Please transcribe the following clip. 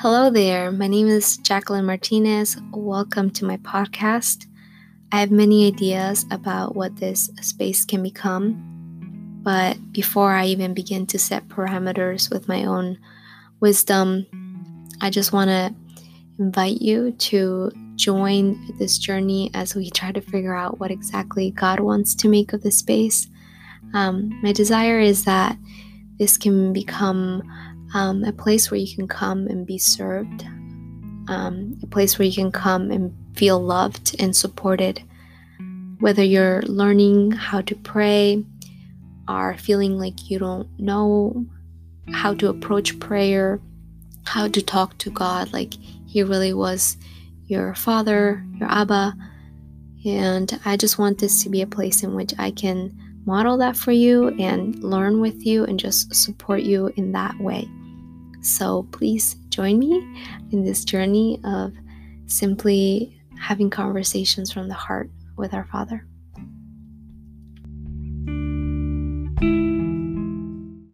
Hello there, my name is Jacqueline Martinez. Welcome to my podcast. I have many ideas about what this space can become, but before I even begin to set parameters with my own wisdom, I just want to invite you to join this journey as we try to figure out what exactly God wants to make of this space. Um, my desire is that this can become um, a place where you can come and be served, um, a place where you can come and feel loved and supported. Whether you're learning how to pray, are feeling like you don't know how to approach prayer, how to talk to God, like He really was your father, your Abba. And I just want this to be a place in which I can model that for you and learn with you and just support you in that way. So please join me in this journey of simply having conversations from the heart with our Father.